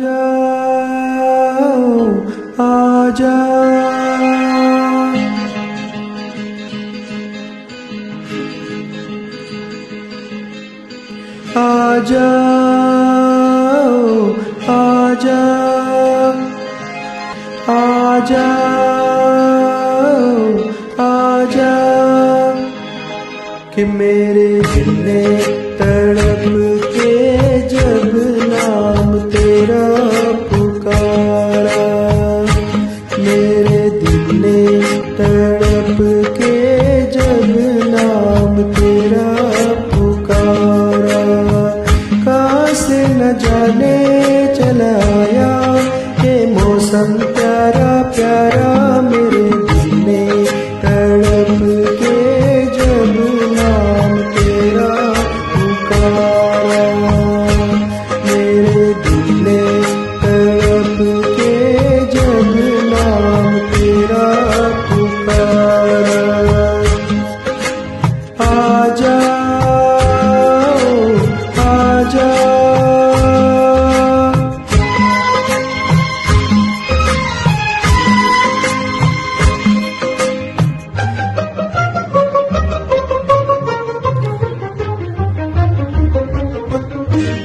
जाओ आ जाओ। आ जाओ आ जाओ आ जाओ आ जाओ। मेरे दिल मेरे तड़प के जब नाम तेरा पुकारा। कहा से न जाने चलाया के मौसम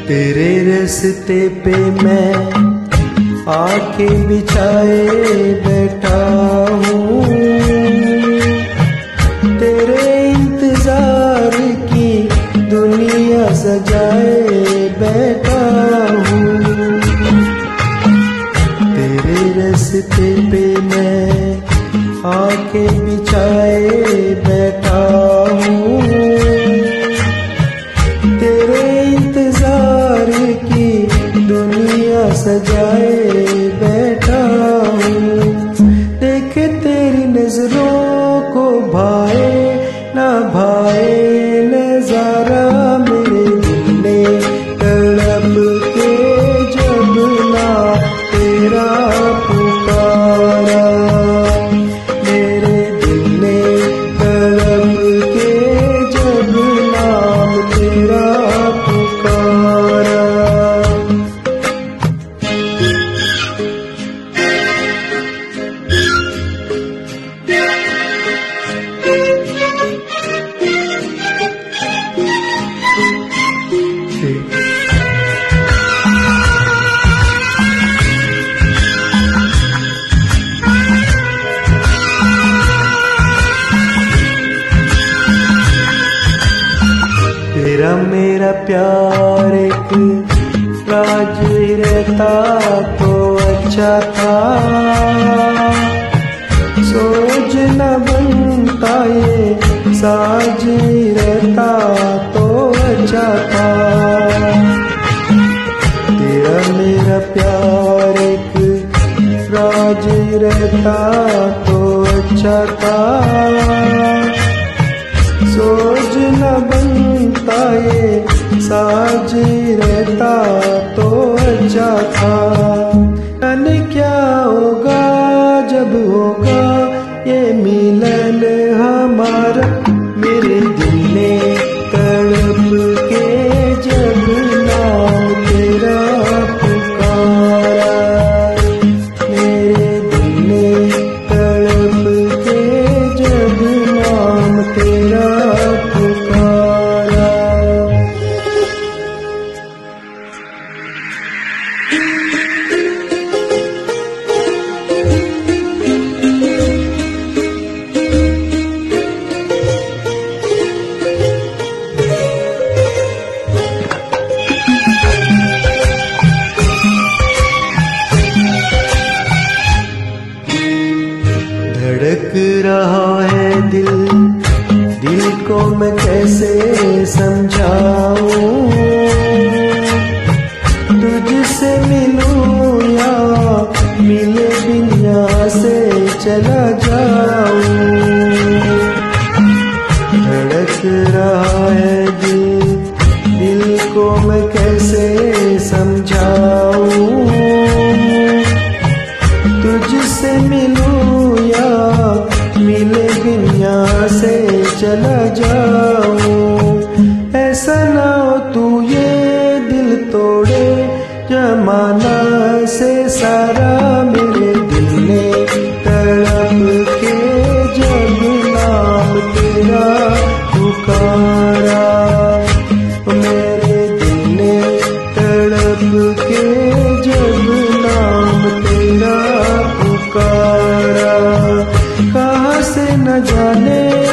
तेरे रास्ते पे मैं आके बिछाए बैठा हूँ। रास्ते पे मैं आके बिछाए बैठा हूँ। तेरे इंतज़ार की दुनिया सजाए तेरा मेरा प्यार एक राज रहता तो अच्छा था। सोच न बनता ये साज रहता तो अच्छा था। तेरा, मेरा प्यार एक राज रहता तो अच्छा था। साज रहता तो अच्छा था। रहा है दिल। दिल को मैं कैसे समझाऊं? तुझसे मिलूं या मिले बिन से चला जाऊँ? धड़क रहा है जब नाम तेरा पुकारा कहा से न जाने